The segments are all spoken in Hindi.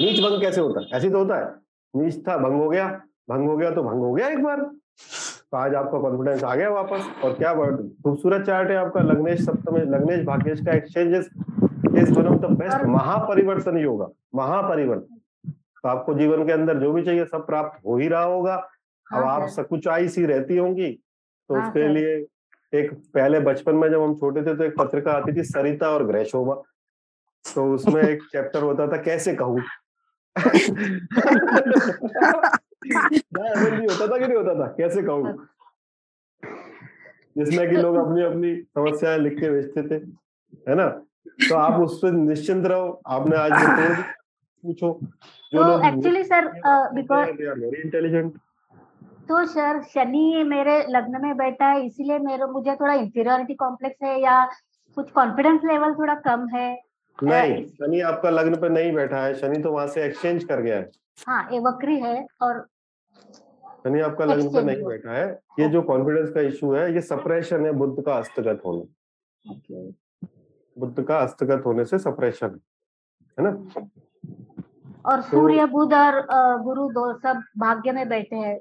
नीच भंग कैसे होता है? ऐसे तो होता है। नीच था भंग हो गया भंग हो गया तो भंग हो गया एक बार। तो आज आपका कॉन्फिडेंस आ गया वापस। और क्या खूबसूरत चार्ट है आपका लग्नेश सप्तम लग्नेश भाग्येश का exchanges is one of the best mahaparivartan yoga महापरिवर्तन। तो आपको जीवन के अंदर जो भी चाहिए सब प्राप्त हो ही रहा होगा। अब हाँ, आप सकुचाई सी रहती होंगी। तो हाँ, उसके लिए एक पहले बचपन में जब हम छोटे थे तो एक पत्रिका आती थी सरिता और ग्रह शोभा तो उसमें एक चैप्टर होता था कैसे कहूँ? होता था कि नहीं होता था। कैसे कहूँ? जिसमें कि लोग अपनी अपनी समस्याएँ लिख के भेजते थे है ना? तो आप उस पर निश्चिंत रहो। आपने आज पूछो जो तो एक्चुअली सर बिकॉज़ इंटेलिजेंट तो सर शनि मेरे लग्न में बैठा है इसीलिए मेरे मुझे थोड़ा इंफीरियोरिटी कॉम्प्लेक्स है या कुछ कॉन्फिडेंस लेवल थोड़ा कम है। नहीं शनि आपका लग्न पे नहीं बैठा है शनि तो वहाँ से एक्सचेंज कर गया है। हाँ ये वक्री है और शनि आपका लग्न पे नहीं बैठा है। ये जो कॉन्फिडेंस का इशू है ये सप्रेशन है बुद्ध का हस्तगत होना। बुद्ध का हस्तगत होने से सप्रेशन है ना? और तो सूर्य बुध और गुरु दो सब भाग्य में बैठे हैं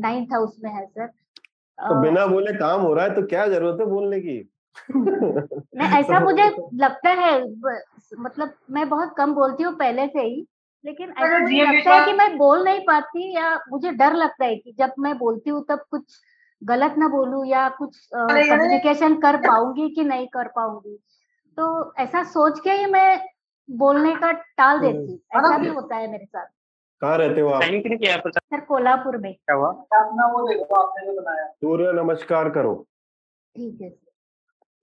नाइन्थ हाउस में है सर तो बिना बोले काम हो रहा है तो क्या ज़रूरत है बोलने की? नहीं ऐसा तो मुझे लगता है मतलब मैं बहुत कम बोलती हूँ पहले से ही लेकिन ऐसा मुझे लगता है कि मैं बोल नहीं पाती या मुझे डर लगता है कि जब मैं बोलती हूँ तब कुछ गलत ना बोलूँ या कुछ कम्युनिकेशन कर पाऊँगी कि नहीं कर पाऊँगी। तो ऐसा सोच के ही मैं बोलने का टाल। देती हूँ। ऐसा भी होता है मेरे साथ। कहाँ रहते हो आप? सर कोल्हापुर में। क्या हुआ? सूर्य नमस्कार करो। ठीक है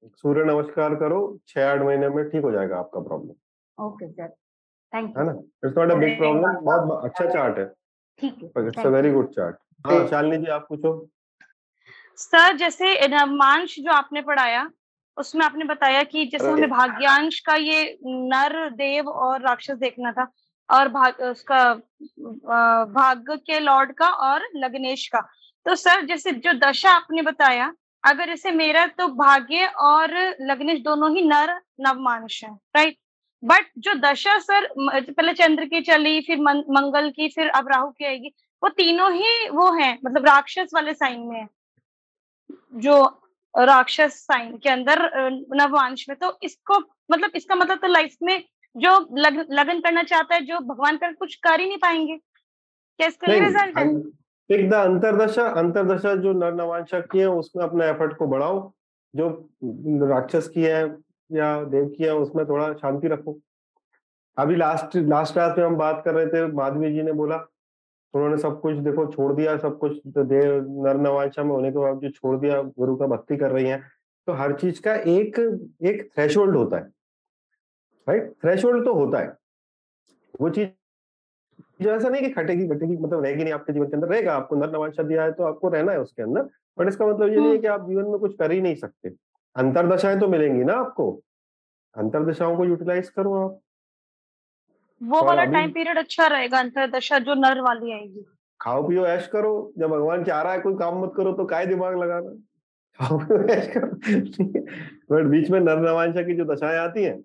सूर्य नमस्कार करो छह आठ महीने में ठीक हो जाएगा आपका problem okay sir thank you है ना? It's not a big problem बहुत अच्छा चार्ट है। ठीक है it's a very good chart हाँ। शालिनी जी आप पूछो। सर जैसे मांश जो आपने पढ़ाया उसमें आपने बताया कि जैसे हमें भाग्यांश का ये नर देव और राक्षस देखना था और भाग उसका भाग्य के लॉर्ड का और लग्नेश का। तो सर जैसे जो दशा आपने बताया अगर जैसे मेरा तो भाग्य और लग्नेश दोनों ही नर नवमांश है राइट बट जो दशा सर पहले चंद्र की चली फिर मंगल की फिर अब राहु की आएगी वो तीनों ही वो हैं मतलब राक्षस वाले साइन में है जो राक्षस साइन के अंदर नववांश में। तो इसको मतलब इसका मतलब तो लाइफ में जो लग, लगन करना चाहता है जो भगवान कर कुछ कर ही नहीं पाएँगे। क्या इसका रिज़ल्ट है? एक द अंतरदशा अंतरदशा जो नर नवांशक की है, उसमें अपने एफर्ट को बढ़ाओ। जो राक्षस की है या देव की है, उसमें थोड़ा शांति रखो। अभी लास्ट लास्ट क्लास में हम बात कर रहे थे, माधवी जी ने बोला, उन्होंने सब कुछ देखो, छोड़ दिया, सब कुछ देव नर नवांशा में होने के बाद जो छोड़ दिया, गुरु का भक्ति कर रही है। तो हर चीज़ का एक एक थ्रेशोल्ड होता है। राइट थ्रेशोल्ड तो होता है। वो चीज़ जो ऐसा नहीं कि खटेगी घटेगी मतलब रहेगी नहीं आपके जीवन के अंदर रहेगा आपको नर नवांशा दिया है तो आपको रहना है उसके अंदर बट इसका मतलब ये नहीं है कि आप जीवन में कुछ कर ही नहीं सकते। अंतरदशाएँ तो मिलेंगी ना आपको। अंतरदशाओं को यूटिलाइज करो आप। वो वाला टाइम पीरियड अच्छा रहेगा अंतरदशा जो नर वाली आएगी। खाओ पियो ऐश करो। जब भगवान चाह रहा है कोई काम मत करो तो काय दिमाग लगाना। खाओ पियो ऐश करो। बट बीच में नर नवांशा की जो दशाएँ आती हैं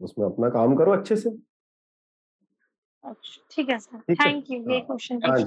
उसमें अपना काम करो अच्छे से। अच्छा ठीक है सर। थैंक यू ये क्वेश्चन हाँ